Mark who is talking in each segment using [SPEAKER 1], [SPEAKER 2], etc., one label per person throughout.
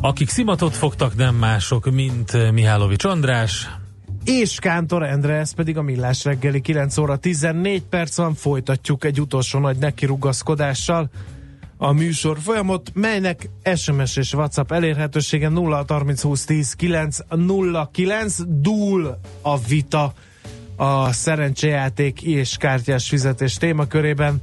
[SPEAKER 1] Akik szimatot fogtak, nem mások, mint Mihálovics András,
[SPEAKER 2] és Kántor Endre, ez pedig a Millás reggeli 9 óra 14 perc van, folytatjuk egy utolsó nagy nekirugaszkodással a műsor folyamot, melynek SMS és WhatsApp elérhetősége 0 30 20 10 9 0 9 dúl a vita a szerencsejáték és kártyás fizetés témakörében.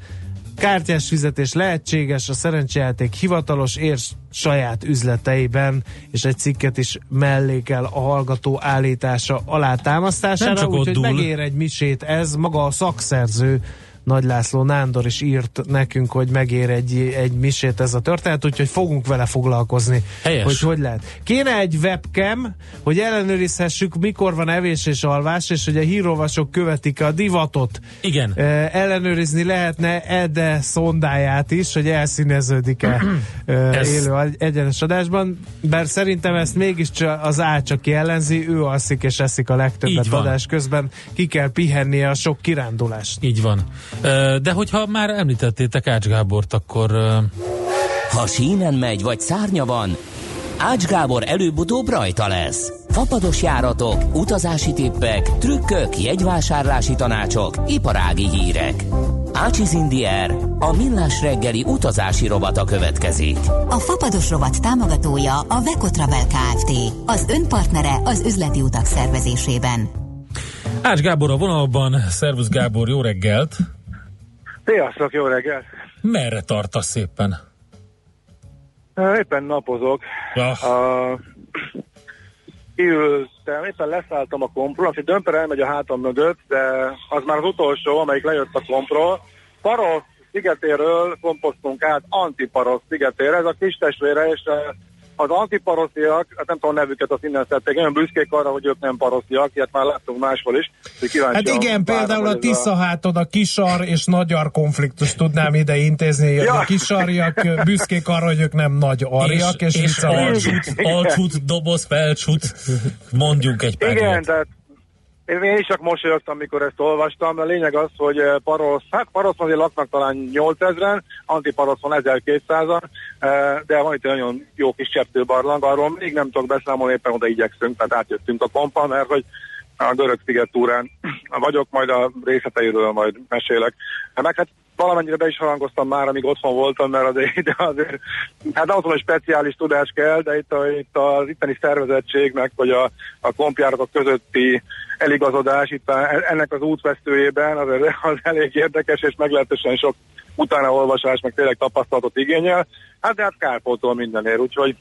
[SPEAKER 2] Kártyás fizetés lehetséges, a szerencsejáték hivatalos és saját üzleteiben, és egy cikket is mellékel a hallgató állítása alátámasztására, úgyhogy megér egy misét ez, maga a szakszerző nagy László Nándor is írt nekünk, hogy megér egy, egy misét ez a történet, úgyhogy fogunk vele foglalkozni,
[SPEAKER 1] Helyes.
[SPEAKER 2] hogy hogy lehet. Kéne egy webcam, hogy ellenőrizhessük, mikor van evés és alvás, és hogy a hírolvasók követik a divatot.
[SPEAKER 1] Igen.
[SPEAKER 2] E, ellenőrizni lehetne Ede szondáját is, hogy elszíneződik-e e, élő egyenes adásban, bár szerintem ezt mégis az A csak ellenzi, ő alszik és eszik a legtöbbet adás közben, ki kell pihennie a sok kirándulást.
[SPEAKER 1] Így van. De hogyha már említettétek Ács Gábort, akkor...
[SPEAKER 3] Ha sínen megy, vagy szárnya van, Ács Gábor előbb-utóbb rajta lesz. Fapados járatok, utazási tippek, trükkök, jegyvásárlási tanácsok, iparági hírek. Ácsiz Indier, a millás reggeli utazási robata következik.
[SPEAKER 4] A Fapados rovat támogatója a Vekotravel Kft. Az önpartnere az üzleti utak szervezésében.
[SPEAKER 1] Ács Gábor a vonalban. Szervusz Gábor, jó reggelt!
[SPEAKER 5] Sziasztok, jó reggelt!
[SPEAKER 1] Merre tartasz szépen?
[SPEAKER 5] Éppen napozok. Ja. Uh, kiültem, éppen leszálltam a kompról, aki dömper elmegy a hátam mögött, de az már az utolsó, amelyik lejött a kompról. Parosz szigetéről kompoztunk át Antiparosz szigetére, ez a kis testvére, és az antiparosziak, hát nem tudom a nevüket, azt innen szedték, olyan büszkék arra, hogy ők nem parosziak, ilyet már láttunk máshol is.
[SPEAKER 2] Hát igen, például a Tiszahátod, a kisar és magyar konfliktus tudnám ide intézni, ja. a kisarjak büszkék arra, hogy ők nem nagy arjak, és,
[SPEAKER 1] és, és alcsút, alcsút, doboz, felcsút, mondjunk egy pár
[SPEAKER 5] Igen, tehát én is csak mosolyogtam, amikor ezt olvastam, de a lényeg az, hogy eh, Parosz, hát Parosz azért laknak talán 8000-en, Antiparoszon 1200-an, eh, de van itt egy nagyon jó kis csepptőbarlang, arról még nem tudok beszámolni, éppen oda igyekszünk, tehát átjöttünk a kompa, mert hogy a görög sziget túrán vagyok, majd a részleteiről majd mesélek. Meg hát valamennyire be is harangoztam már, amíg otthon voltam, mert azért, de azért hát ahhoz hogy speciális tudás kell, de itt, a, itt az itteni szervezettség, meg hogy a, a kompjáratok közötti eligazodás itt a, ennek az útvesztőjében az, az elég érdekes, és meglehetősen sok utánaolvasás, meg tényleg tapasztalatot igényel. Hát de hát kárpótol mindenért, úgyhogy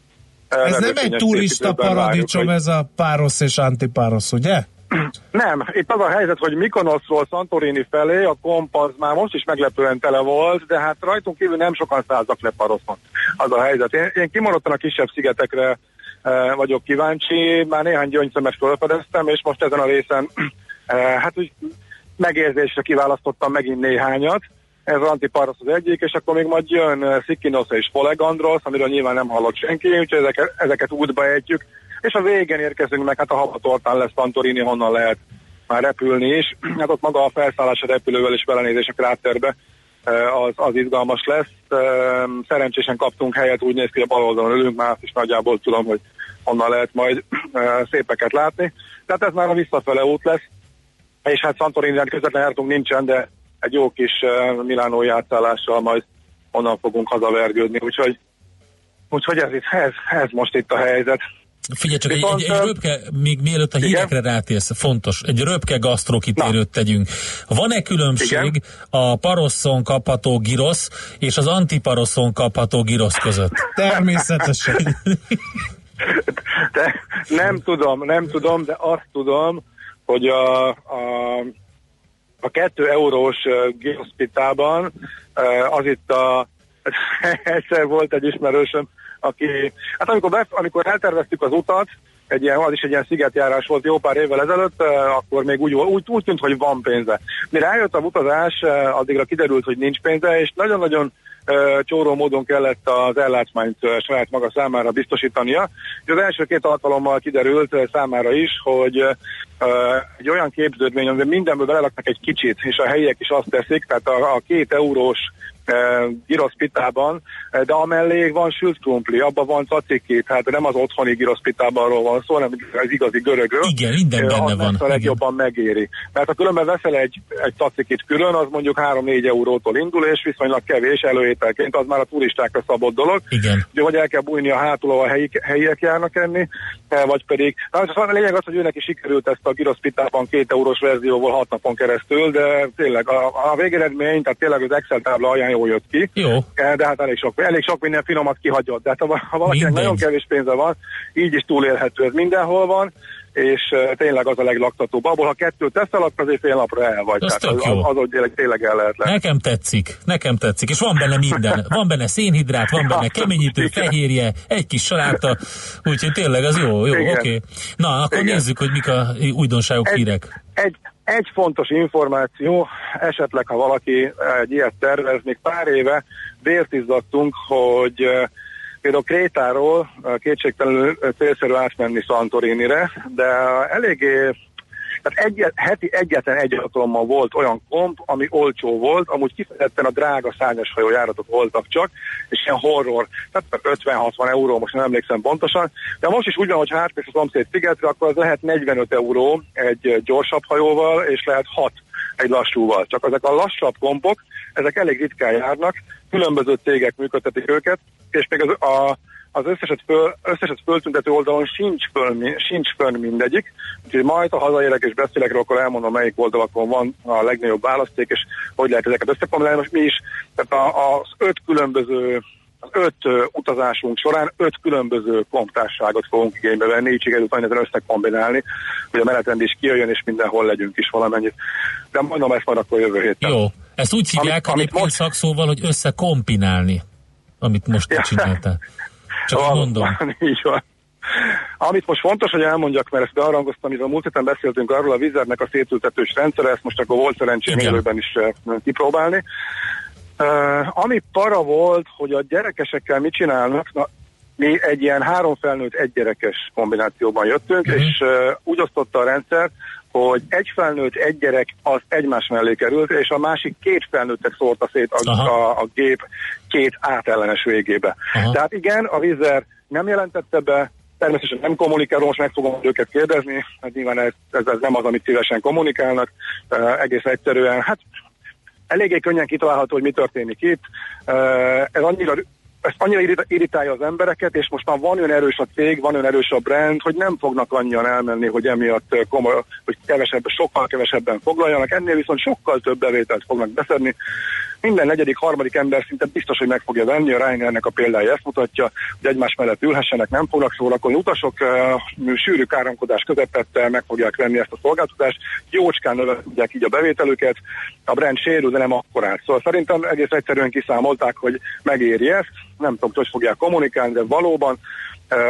[SPEAKER 2] ez nem egy turista paradicsom, ez a párosz és antipárosz, ugye?
[SPEAKER 5] Nem, itt az a helyzet, hogy Mykonoszról Santorini felé a komp már most is meglepően tele volt, de hát rajtunk kívül nem sokan szálltak le Paroszon. Az a helyzet. Én, én kimaradtan a kisebb szigetekre e, vagyok kíváncsi, már néhány gyöngyszemet felfedeztem, és most ezen a részen e, hát úgy megérzésre kiválasztottam megint néhányat. Ez Antiparos az egyik, és akkor még majd jön Szikinos és Folegandros, amiről nyilván nem hallott senki, úgyhogy ezeket, ezeket útba ejtjük és a végén érkezünk meg, hát a Havatortán lesz Santorini, honnan lehet már repülni is. Hát ott maga a felszállás a repülővel és belenézés a kráterbe az, az izgalmas lesz. Szerencsésen kaptunk helyet, úgy néz ki, a bal oldalon ülünk, már azt is nagyjából tudom, hogy honnan lehet majd szépeket látni. Tehát ez már a visszafele út lesz, és hát Santorini közvetlen jártunk nincsen, de egy jó kis Milánó játszállással majd onnan fogunk hazavergődni, úgyhogy, úgyhogy ez, itt, ez, ez most itt a helyzet.
[SPEAKER 1] Figyelj csak, egy, egy, egy röpke, még mielőtt a hírekre igen? rátérsz, fontos, egy röpke gasztrokitérőt tegyünk. Van-e különbség igen? a parosszon kapható girosz és az antiparosszon kapható girosz között?
[SPEAKER 2] Természetesen.
[SPEAKER 5] De nem tudom, nem tudom, de azt tudom, hogy a, a, a kettő eurós giroszpitában az itt a egyszer volt egy ismerősöm, aki, hát amikor, bef, amikor elterveztük az utat, egy ilyen, az is egy ilyen szigetjárás volt jó pár évvel ezelőtt, akkor még úgy, úgy, úgy tűnt, hogy van pénze. Mire eljött a utazás, addigra kiderült, hogy nincs pénze, és nagyon-nagyon csóró módon kellett az ellátmányt saját maga számára biztosítania. És az első két alkalommal kiderült számára is, hogy egy olyan képződmény, amiben mindenből belelaknak egy kicsit, és a helyiek is azt teszik, tehát a, a két eurós giroszpitában, de amellé van sült krumpli, abban van caciki, tehát nem az otthoni giroszpitában van szó, hanem az igazi görögő.
[SPEAKER 1] Igen, minden benne van.
[SPEAKER 5] A legjobban igen. megéri. Mert ha különben veszel egy, egy cacikit külön, az mondjuk 3-4 eurótól indul, és viszonylag kevés előételként, az már a turistákra szabott dolog.
[SPEAKER 1] Igen.
[SPEAKER 5] Ugye, vagy el kell bújni a hátul, a helyi, helyiek járnak enni, vagy pedig, hát a lényeg az, hogy őnek is sikerült ezt a giroszpitában két eurós verzióval hat napon keresztül, de tényleg a, a végeredmény, tehát tényleg az Excel tábla alján jól jött ki.
[SPEAKER 1] Jó.
[SPEAKER 5] Eh, de hát elég sok, elég sok minden finomat kihagyott. De hát ha, valakinek Minden. nagyon kevés pénze van, így is túlélhető, ez mindenhol van és uh, tényleg az a leglaktatóbb. Abból, ha kettőt teszel, akkor azért fél napra el vagy.
[SPEAKER 1] Az, Tehát az, az,
[SPEAKER 5] az, az, tényleg el lehet lenni.
[SPEAKER 1] Nekem tetszik, nekem tetszik, és van benne minden. Van benne szénhidrát, van benne keményítő, fehérje, egy kis saláta, úgyhogy tényleg az jó, jó, oké. Okay. Na, akkor Igen. nézzük, hogy mik a újdonságok, egy, hírek.
[SPEAKER 5] Egy, egy fontos információ, esetleg ha valaki egy ilyet tervez, még pár éve vértizzadtunk, hogy például Krétáról kétségtelenül célszerű átmenni Santorinire, de eléggé tehát egy, heti egyetlen egy alkalommal volt olyan komp, ami olcsó volt, amúgy kifejezetten a drága szárnyas hajójáratok voltak csak, és ilyen horror, tehát 50-60 euró, most nem emlékszem pontosan, de most is úgy van, hogy ha átmész a szomszéd szigetre, akkor az lehet 45 euró egy gyorsabb hajóval, és lehet 6 egy lassúval. Csak ezek a lassabb kompok, ezek elég ritkán járnak, különböző cégek működtetik őket, és még az, a, az összeset, föl, összeset föltüntető oldalon sincs föl, sincs fönn mindegyik, úgyhogy majd ha hazaérek és beszélek, akkor elmondom, melyik oldalakon van a legnagyobb választék, és hogy lehet ezeket összekomolni. Most mi is, tehát az öt különböző az öt utazásunk során öt különböző komptárságot fogunk igénybe venni, így sikerült annyit összekombinálni, hogy a menetrend is kijöjjön, és mindenhol legyünk is valamennyit. De mondom ezt majd akkor jövő héten.
[SPEAKER 1] Jó, ezt úgy hívják amit, amit most... szakszóval, hogy összekombinálni, amit most te csináltál. Csak van, mondom.
[SPEAKER 5] Van, így van. Amit most fontos, hogy elmondjak, mert ezt bearangoztam, mivel múlt héten beszéltünk arról a vizernek a szétültetős rendszere, ezt most akkor volt szerencsém élőben is uh, kipróbálni. Uh, ami para volt, hogy a gyerekesekkel mit csinálnak, na, mi egy ilyen három felnőtt, egy gyerekes kombinációban jöttünk, uh-huh. és uh, úgy osztotta a rendszer, hogy egy felnőtt, egy gyerek az egymás mellé került, és a másik két felnőttet szórta szét a, a, a gép két átellenes végébe. Aha. Tehát igen, a vízer nem jelentette be, természetesen nem kommunikál, most meg fogom őket kérdezni, hát nyilván ez, ez, ez nem az, amit szívesen kommunikálnak, uh, egész egyszerűen, hát eléggé könnyen kitalálható, hogy mi történik itt. Uh, ez annyira ezt annyira irritálja az embereket, és most már van olyan erős a cég, van olyan erős a brand, hogy nem fognak annyian elmenni, hogy emiatt komoly, hogy kevesebb, sokkal kevesebben foglaljanak, ennél viszont sokkal több bevételt fognak beszedni. Minden negyedik, harmadik ember szinte biztos, hogy meg fogja venni, a Ryanairnek a példája ezt mutatja, hogy egymás mellett ülhessenek, nem fognak szórakolni. Utasok uh, sűrű káromkodás közepette meg fogják venni ezt a szolgáltatást, jócskán növelják így a bevételüket, a brand sérül, de nem akkorát. Szóval szerintem egész egyszerűen kiszámolták, hogy megéri ezt, nem tudom, hogy fogják kommunikálni, de valóban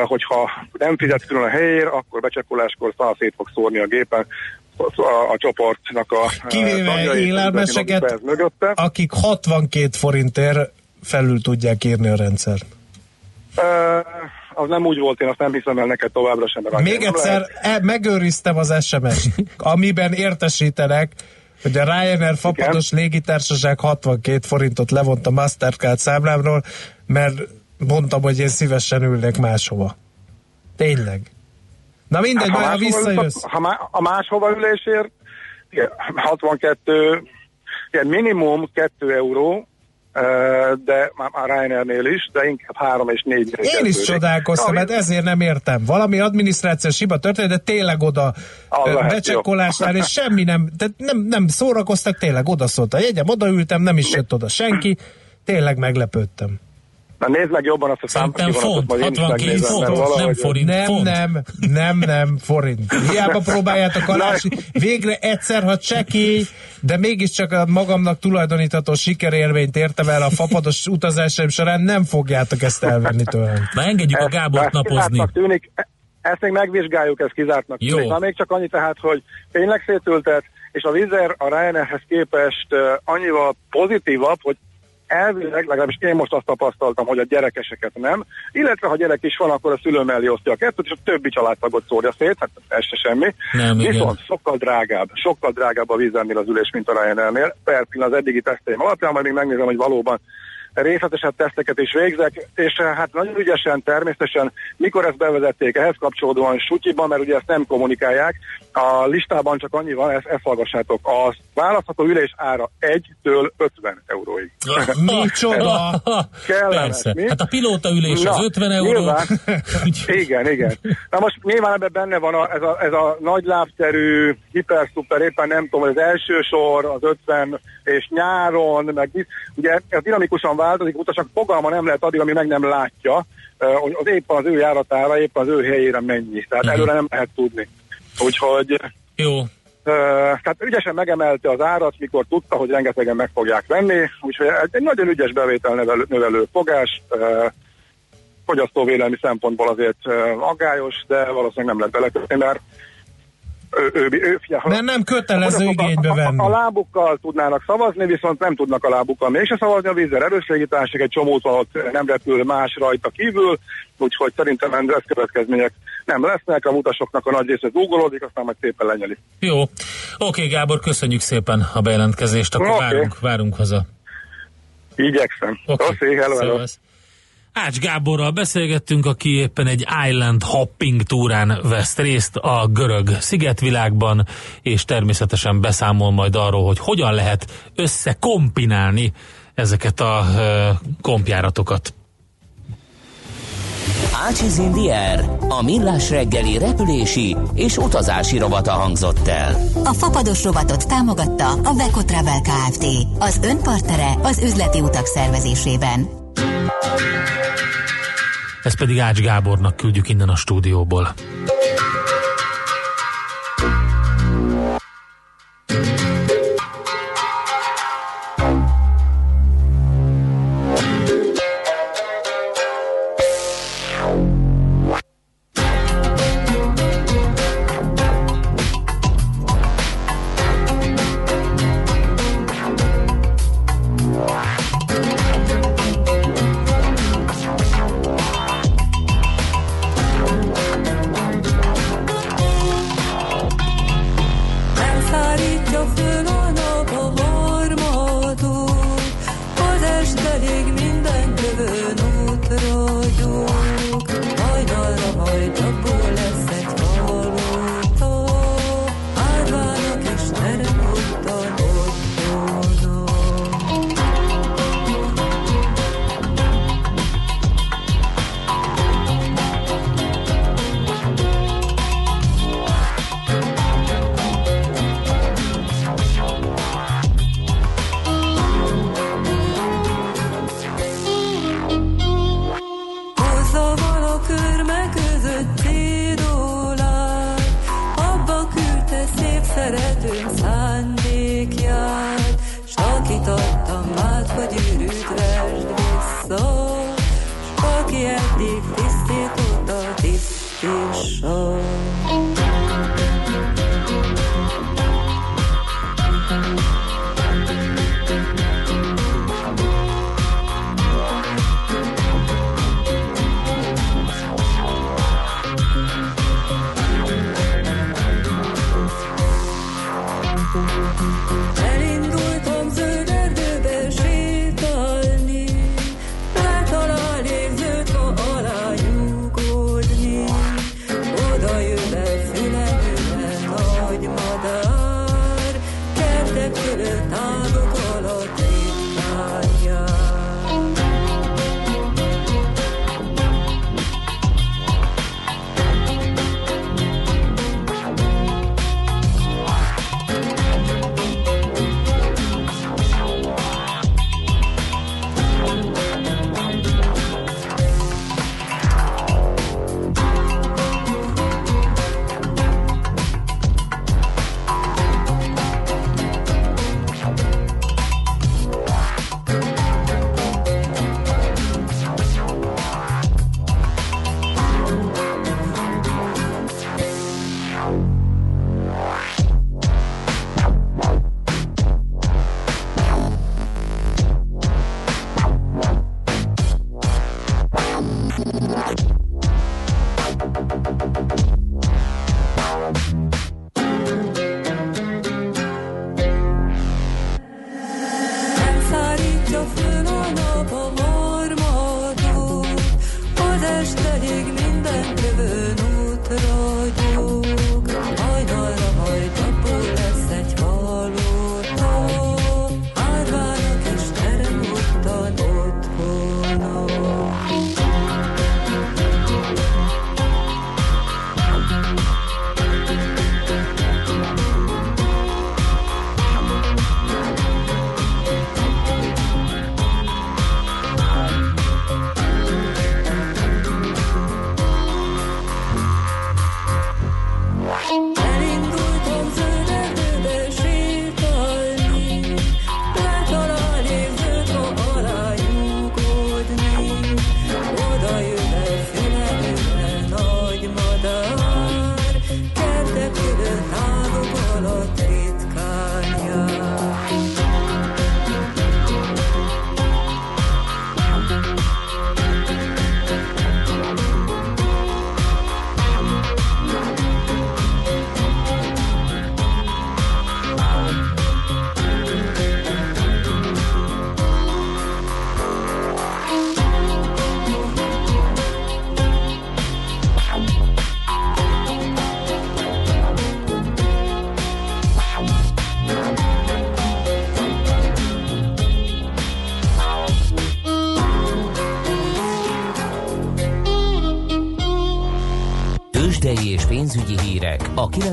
[SPEAKER 5] hogyha nem fizet külön a helyér, akkor becsekkoláskor szal szét fog szórni a gépen a, a csoportnak a
[SPEAKER 2] Kivéve élelmeseket, akik 62 forintért felül tudják írni a rendszer.
[SPEAKER 5] Uh, az nem úgy volt, én azt nem hiszem el neked továbbra sem.
[SPEAKER 2] Még egyszer, e, megőriztem az SMS-t, amiben értesítenek, hogy a Ryanair fapados Igen. légitársaság 62 forintot levont a Mastercard számlámról, mert mondtam, hogy én szívesen ülnék máshova. Tényleg. Na mindegy, hát, ha visszajössz.
[SPEAKER 5] Ha má, a máshova ülésért 62, igen, minimum 2 euró, de már Ryanairnél is, de inkább 3 és 4
[SPEAKER 2] Én is csodálkoztam, mert ezért nem értem. Valami adminisztrációs hiba történt, de tényleg oda becsekkolásnál, és semmi nem, tehát nem, nem szórakoztak, tényleg odaszólt a jegyem, odaültem, nem is jött oda senki, tényleg meglepődtem.
[SPEAKER 5] Na nézd meg jobban azt a
[SPEAKER 1] számot, font, 62 font, nem forint,
[SPEAKER 2] nem,
[SPEAKER 1] font.
[SPEAKER 2] nem, nem, nem, forint. Hiába próbáljátok alási, végre egyszer, ha csekély, de mégiscsak a magamnak tulajdonítható sikerélményt értem el a fapados utazásaim során, nem fogjátok ezt elvenni tőlem.
[SPEAKER 1] Na engedjük a Gábort napozni.
[SPEAKER 5] Tűnik, ezt még megvizsgáljuk, ez kizártnak.
[SPEAKER 6] Jó.
[SPEAKER 5] Na még csak annyi tehát, hogy tényleg szétültet, és a Vizer a Ryanairhez képest uh, annyival pozitívabb, hogy elvileg, legalábbis én most azt tapasztaltam, hogy a gyerekeseket nem, illetve ha gyerek is van, akkor a szülő mellé osztja a kettőt, és a többi családtagot szórja szét, hát ez se semmi.
[SPEAKER 6] Nem, igen.
[SPEAKER 5] Viszont sokkal drágább, sokkal drágább a vízernél az ülés, mint a Ryanairnél. Per pillanat az eddigi teszteim alapján, majd még megnézem, hogy valóban részletesebb teszteket is végzek, és eh, hát nagyon ügyesen természetesen, mikor ezt bevezették, ehhez kapcsolódóan sutyiban, mert ugye ezt nem kommunikálják, a listában csak annyi van, ezt, ezt hallgassátok, a választható ülés ára 1-től 50 euróig.
[SPEAKER 2] Micsoda!
[SPEAKER 5] Kellemes, mi?
[SPEAKER 6] Hát a pilóta ülés az
[SPEAKER 5] Na,
[SPEAKER 6] 50 euró.
[SPEAKER 5] nyilván. Igen, igen. Na most nyilván ebben benne van a, ez, a, ez a nagy lábterű, hiperszuper, éppen nem tudom, az első sor, az 50 és nyáron, meg ugye ez dinamikusan változik, utasnak fogalma nem lehet addig, ami meg nem látja, hogy az éppen az ő járatára, éppen az ő helyére mennyi. Tehát
[SPEAKER 6] Mhm.
[SPEAKER 5] előre nem lehet tudni. Úgyhogy
[SPEAKER 6] Jó.
[SPEAKER 5] Uh, tehát ügyesen megemelte az árat, mikor tudta, hogy rengetegen meg fogják venni, úgyhogy egy, egy nagyon ügyes bevétel növelő, növelő fogás, uh, fogyasztóvédelmi szempontból azért uh, aggályos, de valószínűleg nem lehet belekötni, mert ő, ő, ő, figyelj,
[SPEAKER 2] Mert nem kötelező
[SPEAKER 5] a
[SPEAKER 2] igénybe
[SPEAKER 5] a, a,
[SPEAKER 2] venni.
[SPEAKER 5] a lábukkal tudnának szavazni, viszont nem tudnak a lábukkal mégse szavazni, a vízzel erősségításig egy csomót ott nem repül más rajta kívül, úgyhogy szerintem ez következmények nem lesznek, a utasoknak a nagy része zúgolódik, aztán majd szépen lenyeli.
[SPEAKER 6] Jó. Oké, Gábor, köszönjük szépen a bejelentkezést, akkor
[SPEAKER 5] Oké.
[SPEAKER 6] várunk, várunk haza.
[SPEAKER 5] Igyekszem.
[SPEAKER 6] Oké,
[SPEAKER 5] Okay. hello, hello.
[SPEAKER 6] Ács Gáborral beszélgettünk, aki éppen egy island hopping túrán vesz részt a görög szigetvilágban, és természetesen beszámol majd arról, hogy hogyan lehet összekombinálni ezeket a kompjáratokat.
[SPEAKER 3] Ácsiz Indier, a millás reggeli repülési és utazási rovata hangzott el.
[SPEAKER 4] A fapados rovatot támogatta a Beko Travel Kft. Az önpartnere az üzleti utak szervezésében.
[SPEAKER 6] Ezt pedig Ács Gábornak küldjük innen a stúdióból.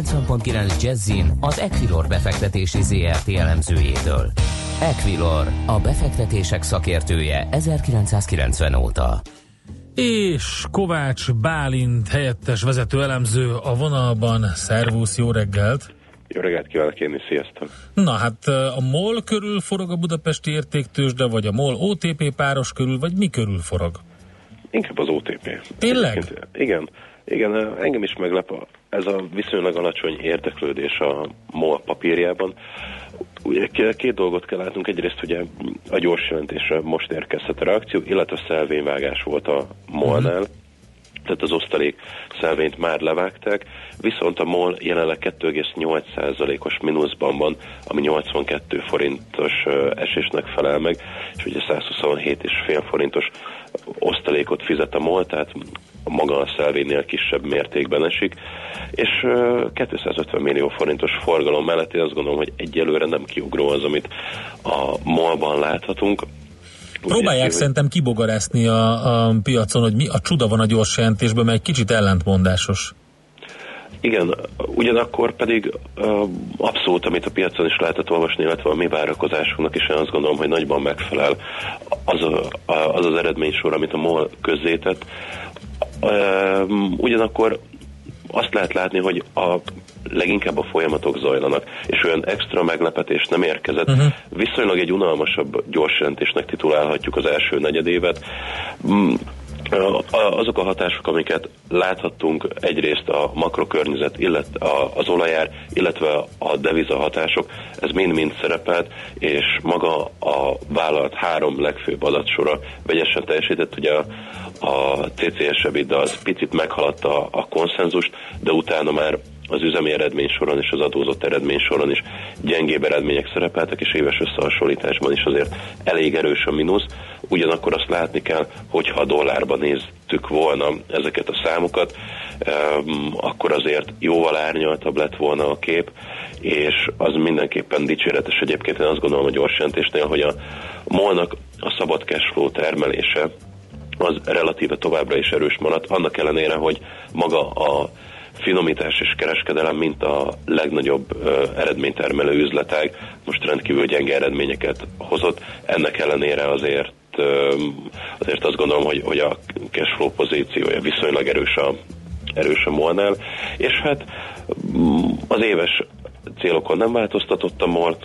[SPEAKER 3] 90.9 Jazzin az Equilor befektetési ZRT elemzőjétől. Equilor, a befektetések szakértője 1990 óta.
[SPEAKER 1] És Kovács Bálint helyettes vezető elemző a vonalban. Szervusz, jó reggelt!
[SPEAKER 7] Jó reggelt kívánok én is, sziasztok!
[SPEAKER 1] Na hát a MOL körül forog a budapesti értéktősde, vagy a MOL OTP páros körül, vagy mi körül forog?
[SPEAKER 7] Inkább az OTP.
[SPEAKER 1] Tényleg?
[SPEAKER 7] Egyébként, Igen. Igen, engem is meglep a- ez a viszonylag alacsony érdeklődés a MOL papírjában. Ugye két dolgot kell látnunk. Egyrészt ugye a gyors jelentésre most érkezhet a reakció, illetve szelvényvágás volt a MOL-nál. Tehát az osztalék szelvényt már levágták, viszont a MOL jelenleg 2,8%-os mínuszban van, ami 82 forintos esésnek felel meg, és ugye 127,5 forintos osztalékot fizet a MOL, tehát maga a szelvénynél kisebb mértékben esik, és ö, 250 millió forintos forgalom mellett én azt gondolom, hogy egyelőre nem kiugró az, amit a MOL-ban láthatunk.
[SPEAKER 1] Próbálják szerintem kibogarászni a, a piacon, hogy mi a csuda van a gyors jelentésben, mert egy kicsit ellentmondásos.
[SPEAKER 7] Igen, ugyanakkor pedig abszolút, amit a piacon is lehetett olvasni, illetve a mi várakozásunknak is, én azt gondolom, hogy nagyban megfelel az a, az, az eredménysor, amit a MOL közzétett. Ugyanakkor azt lehet látni, hogy a leginkább a folyamatok zajlanak, és olyan extra meglepetés nem érkezett. Uh-huh. Viszonylag egy unalmasabb gyors jelentésnek titulálhatjuk az első negyedévet. Azok a hatások, amiket láthattunk egyrészt a makrokörnyezet, illet, a, az olajár, illetve a deviza hatások, ez mind-mind szerepelt, és maga a vállalat három legfőbb adatsora vegyesen teljesített, ugye a, a TCS EBITDA az picit meghaladta a konszenzust, de utána már az üzemi eredmény soron és az adózott eredmény soron is gyengébb eredmények szerepeltek, és éves összehasonlításban is azért elég erős a mínusz. Ugyanakkor azt látni kell, hogyha a dollárban néztük volna ezeket a számokat, em, akkor azért jóval árnyaltabb lett volna a kép, és az mindenképpen dicséretes egyébként. Én azt gondolom a gyors jelentésnél, hogy a molnak a szabad cashflow termelése az relatíve továbbra is erős maradt, annak ellenére, hogy maga a finomítás és kereskedelem, mint a legnagyobb eredménytermelő üzletág, most rendkívül gyenge eredményeket hozott. Ennek ellenére azért azért azt gondolom, hogy, hogy a cashflow pozíciója viszonylag erős a, erős a molnál, és hát mm, az éves célokon nem változtatott a MOL,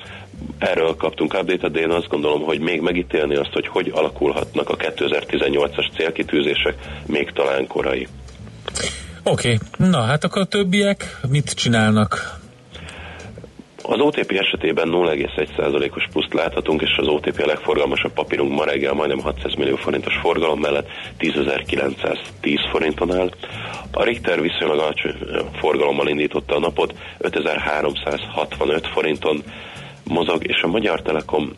[SPEAKER 7] erről kaptunk update de én azt gondolom, hogy még megítélni azt, hogy hogy alakulhatnak a 2018-as célkitűzések, még talán korai.
[SPEAKER 1] Oké, okay. na hát akkor a többiek mit csinálnak?
[SPEAKER 7] Az OTP esetében 0,1%-os pluszt láthatunk, és az OTP a legforgalmasabb papírunk ma reggel majdnem 600 millió forintos forgalom mellett 10.910 forinton áll. A Richter viszonylag alacsony forgalommal indította a napot, 5365 forinton mozog, és a Magyar Telekom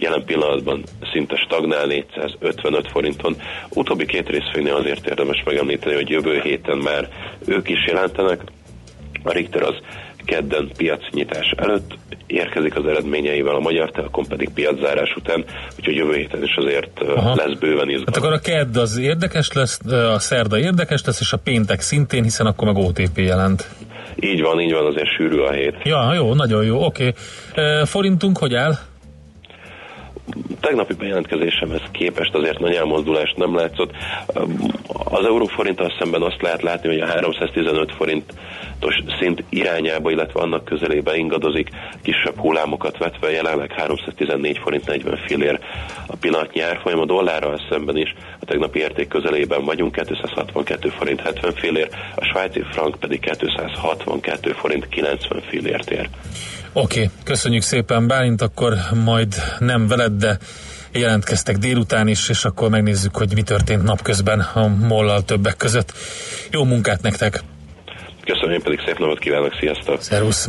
[SPEAKER 7] jelen pillanatban szinte stagnál 455 forinton. Utóbbi két részfőnél azért érdemes megemlíteni, hogy jövő héten már ők is jelentenek. A Richter az kedden piacnyitás előtt érkezik az eredményeivel, a Magyar Telekom pedig piaczárás után, úgyhogy jövő héten is azért Aha. Lesz bőven
[SPEAKER 1] Hát
[SPEAKER 7] izgalmas.
[SPEAKER 1] akkor a kedd az érdekes lesz, a szerda érdekes lesz, és a péntek szintén, hiszen akkor meg OTP jelent.
[SPEAKER 7] Így van, így van, azért sűrű a hét.
[SPEAKER 1] Ja, jó, nagyon jó, oké. Okay. Forintunk hogy áll?
[SPEAKER 7] Tegnapi bejelentkezésemhez képest azért nagy elmozdulást nem látszott. Az euróforinttal szemben azt lehet látni, hogy a 315 forintos szint irányába, illetve annak közelébe ingadozik, kisebb hullámokat vetve, jelenleg 314 forint 40 fillér a pillanatnyi árfolyam, a dollárral szemben is a tegnapi érték közelében vagyunk, 262 forint 70 fillér, a svájci frank pedig 262 forint 90 fillért ér.
[SPEAKER 1] Oké, okay, köszönjük szépen Bálint, akkor majd nem veled, de jelentkeztek délután is, és akkor megnézzük, hogy mi történt napközben a mollal többek között. Jó munkát nektek!
[SPEAKER 7] Köszönöm, én pedig szép napot kívánok, sziasztok!
[SPEAKER 1] Szervusz!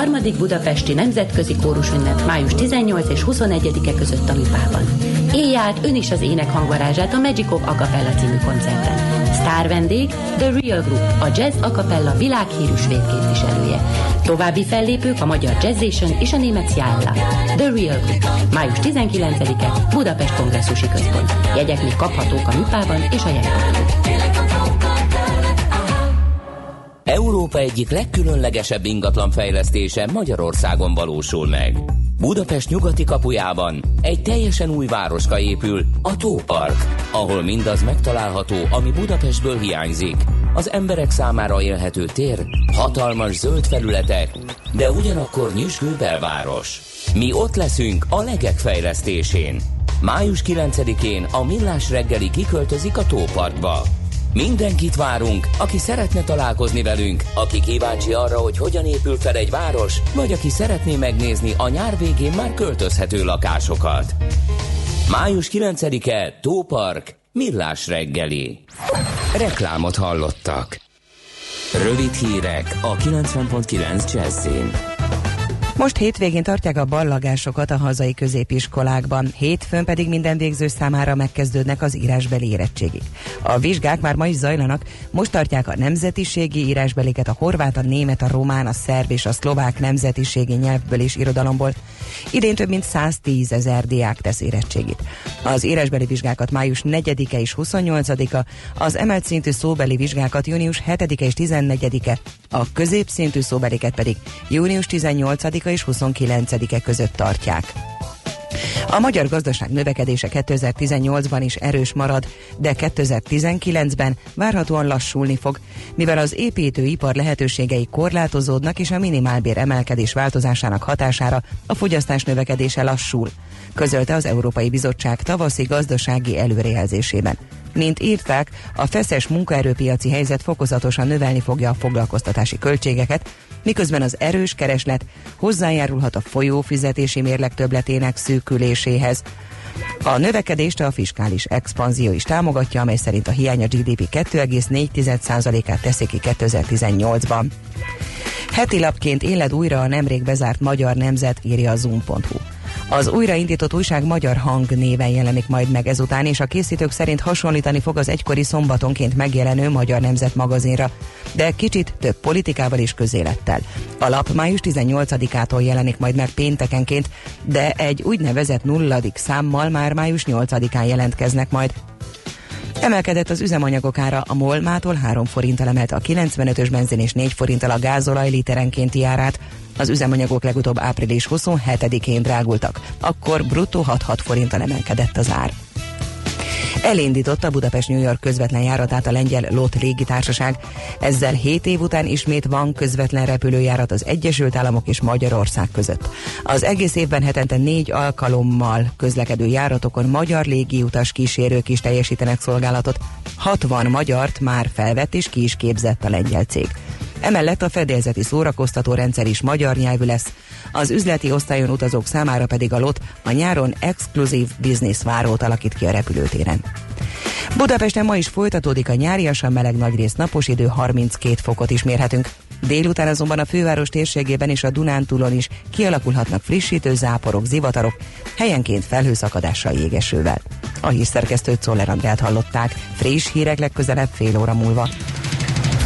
[SPEAKER 8] harmadik budapesti nemzetközi kórusünnep május 18 és 21-e között a Műpában. Élj át ön is az ének hangvarázsát a Magic of Acapella című koncerten. Sztár vendég The Real Group, a jazz acapella világhírű svéd képviselője. További fellépők a magyar Jazzation és a német Jalla. The Real Group, május 19-e Budapest Kongresszusi Központ. Jegyek még kaphatók a Műpában és a jegybanton.
[SPEAKER 3] Európa egyik legkülönlegesebb ingatlan fejlesztése Magyarországon valósul meg. Budapest nyugati kapujában egy teljesen új városka épül, a Tópark, ahol mindaz megtalálható, ami Budapestből hiányzik. Az emberek számára élhető tér, hatalmas zöld felületek, de ugyanakkor nyüzsgő belváros. Mi ott leszünk a legek fejlesztésén. Május 9-én a Millás reggeli kiköltözik a Tóparkba. Mindenkit várunk, aki szeretne találkozni velünk, aki kíváncsi arra, hogy hogyan épül fel egy város, vagy aki szeretné megnézni a nyár végén már költözhető lakásokat. Május 9-e, Tópark, Millás reggeli. Reklámot hallottak. Rövid hírek a 90.9 Jazzin.
[SPEAKER 9] Most hétvégén tartják a ballagásokat a hazai középiskolákban, hétfőn pedig minden végző számára megkezdődnek az írásbeli érettségik. A vizsgák már ma is zajlanak, most tartják a nemzetiségi írásbeliket a horvát, a német, a román, a szerb és a szlovák nemzetiségi nyelvből és irodalomból. Idén több mint 110 ezer diák tesz érettségit. Az írásbeli vizsgákat május 4-e és 28-a, az emelt szintű szóbeli vizsgákat június 7-e és 14-e, a középszintű szóbeliket pedig június 18-a és 29-e között tartják. A magyar gazdaság növekedése 2018-ban is erős marad, de 2019-ben várhatóan lassulni fog, mivel az építőipar lehetőségei korlátozódnak és a minimálbér emelkedés változásának hatására a fogyasztás növekedése lassul, közölte az Európai Bizottság tavaszi gazdasági előrejelzésében. Mint írták, a feszes munkaerőpiaci helyzet fokozatosan növelni fogja a foglalkoztatási költségeket, miközben az erős kereslet hozzájárulhat a folyó fizetési mérleg többletének szűküléséhez. A növekedést a fiskális expanzió is támogatja, amely szerint a hiány a GDP 2,4%-át teszi ki 2018-ban. Heti lapként éled újra a nemrég bezárt Magyar Nemzet, írja a zoom.hu. Az újraindított újság Magyar Hang néven jelenik majd meg ezután, és a készítők szerint hasonlítani fog az egykori szombatonként megjelenő Magyar Nemzet magazinra, de kicsit több politikával és közélettel. A lap május 18-ától jelenik majd meg péntekenként, de egy úgynevezett nulladik számmal már május 8-án jelentkeznek majd. Emelkedett az üzemanyagok ára, a MOL mától 3 forinttal emelt a 95-ös benzin és 4 forinttal a gázolaj literenkénti árát. Az üzemanyagok legutóbb április 27-én drágultak, akkor bruttó 6-6 forinttal emelkedett az ár. Elindította Budapest-New York közvetlen járatát a lengyel LOT légitársaság. Ezzel 7 év után ismét van közvetlen repülőjárat az Egyesült Államok és Magyarország között. Az egész évben hetente négy alkalommal közlekedő járatokon magyar légiutas kísérők is teljesítenek szolgálatot. 60 magyart már felvett és ki is képzett a lengyel cég. Emellett a fedélzeti szórakoztató rendszer is magyar nyelvű lesz, az üzleti osztályon utazók számára pedig a LOT a nyáron exkluzív bizniszvárót alakít ki a repülőtéren. Budapesten ma is folytatódik a nyáriasan meleg nagyrészt napos idő, 32 fokot is mérhetünk. Délután azonban a főváros térségében és a Dunántúlon is kialakulhatnak frissítő záporok, zivatarok, helyenként felhőszakadással jégesővel. A hírszerkesztőt Szoller Andrát hallották, friss hírek legközelebb fél óra múlva.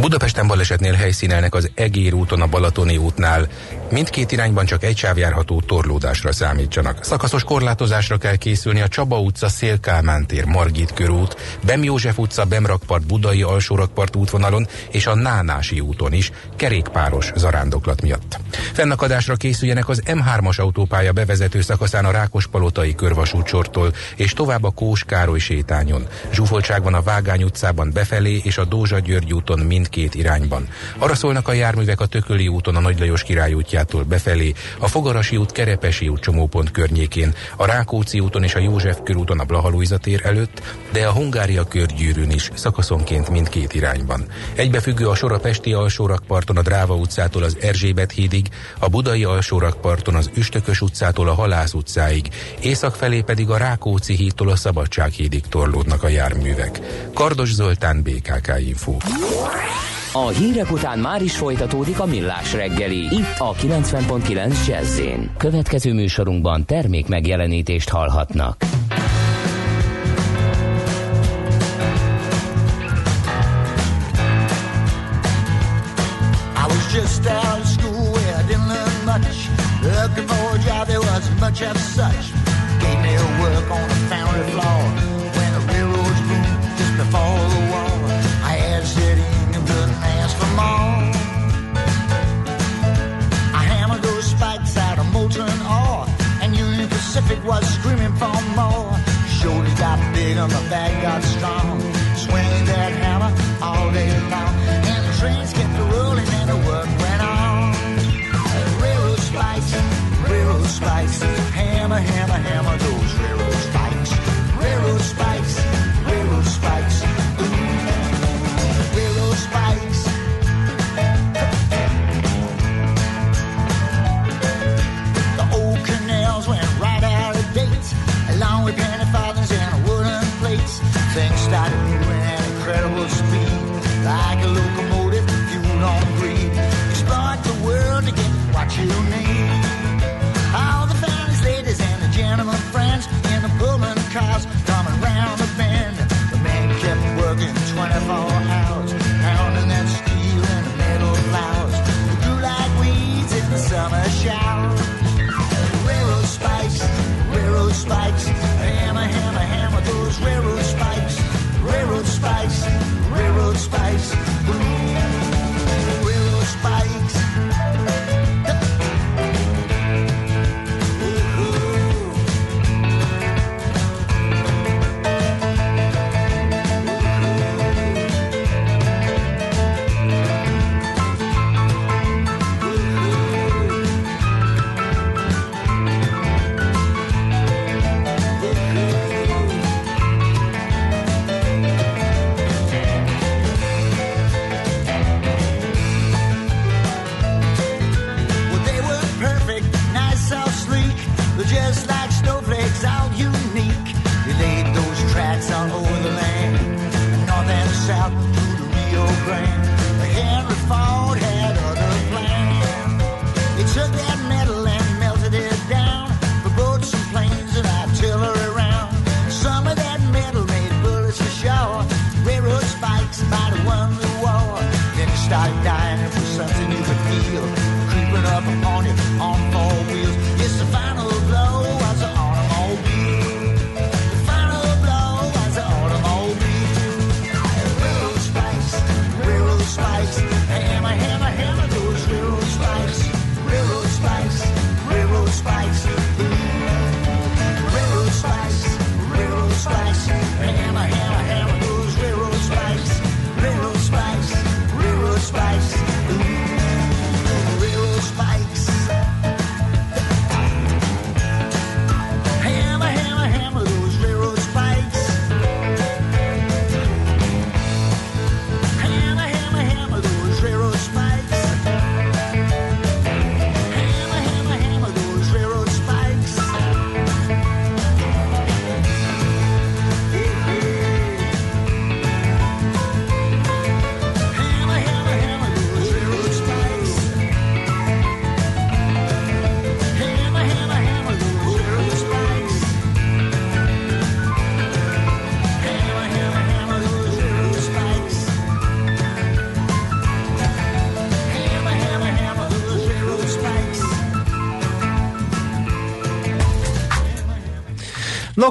[SPEAKER 10] Budapesten balesetnél helyszínelnek az Egér úton a Balatoni útnál. Mindkét irányban csak egy sáv járható torlódásra számítsanak. Szakaszos korlátozásra kell készülni a Csaba utca, Szélkálmán tér, Margit körút, Bem József utca, Bemrakpart, Budai alsórakpart útvonalon és a Nánási úton is, kerékpáros zarándoklat miatt. Fennakadásra készüljenek az M3-as autópálya bevezető szakaszán a Rákospalotai körvasútsortól és tovább a Kós Károly sétányon. Zsúfoltság van a Vágány utcában befelé és a Dózsa György úton mind mindkét irányban. Arra szólnak a járművek a Tököli úton a Nagy Lajos király útjától befelé, a Fogarasi út Kerepesi út csomópont környékén, a Rákóczi úton és a József körúton a Blahalújza tér előtt, de a Hungária körgyűrűn is szakaszonként mindkét irányban. Egybefüggő a sor a Pesti alsórakparton a Dráva utcától az Erzsébet hídig, a Budai alsórakparton az Üstökös utcától a Halász utcáig, észak felé pedig a Rákóczi hídtól a Szabadság hídig torlódnak a járművek. Kardos Zoltán, BKK Info.
[SPEAKER 3] A hírek után már is folytatódik a millás reggeli, itt a 90.9 jazz Következő műsorunkban termék megjelenítést hallhatnak.
[SPEAKER 11] I was just out of school I didn't learn much. Looking for a job, there wasn't much of such. Gave me a work on the foundry floor. Pacific was screaming for more. Shoulders got big and the back got strong. Swinging that hammer all day long, and the trains kept rolling and the work went on. Railroad spikes, railroad spikes, hammer, hammer, hammer things that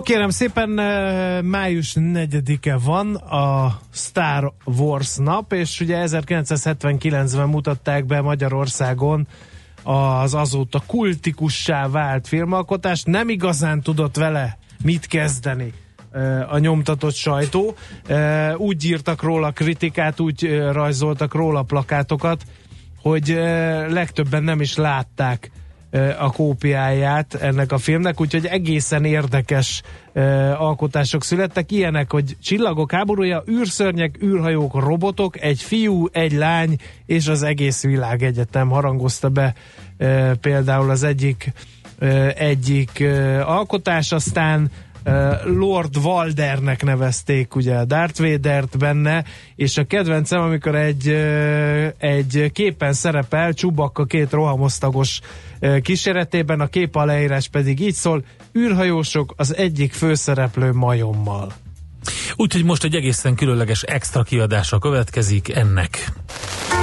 [SPEAKER 2] kérem szépen, eh, május 4-e van a Star Wars nap, és ugye 1979-ben mutatták be Magyarországon az azóta kultikussá vált filmalkotást, nem igazán tudott vele mit kezdeni e, a nyomtatott sajtó. E, úgy írtak róla kritikát, úgy rajzoltak róla plakátokat, hogy legtöbben nem is látták a kópiáját ennek a filmnek, úgyhogy egészen érdekes alkotások születtek, ilyenek, hogy csillagok háborúja, űrszörnyek, űrhajók, robotok, egy fiú, egy lány, és az egész világ egyetem harangozta be például az egyik egyik alkotás, aztán Lord Valdernek nevezték ugye Darth Vader-t benne, és a kedvencem, amikor egy, egy képen szerepel Csubakka két rohamosztagos kíséretében, a kép aláírás pedig így szól, űrhajósok az egyik főszereplő majommal.
[SPEAKER 1] Úgyhogy most egy egészen különleges extra kiadása következik ennek.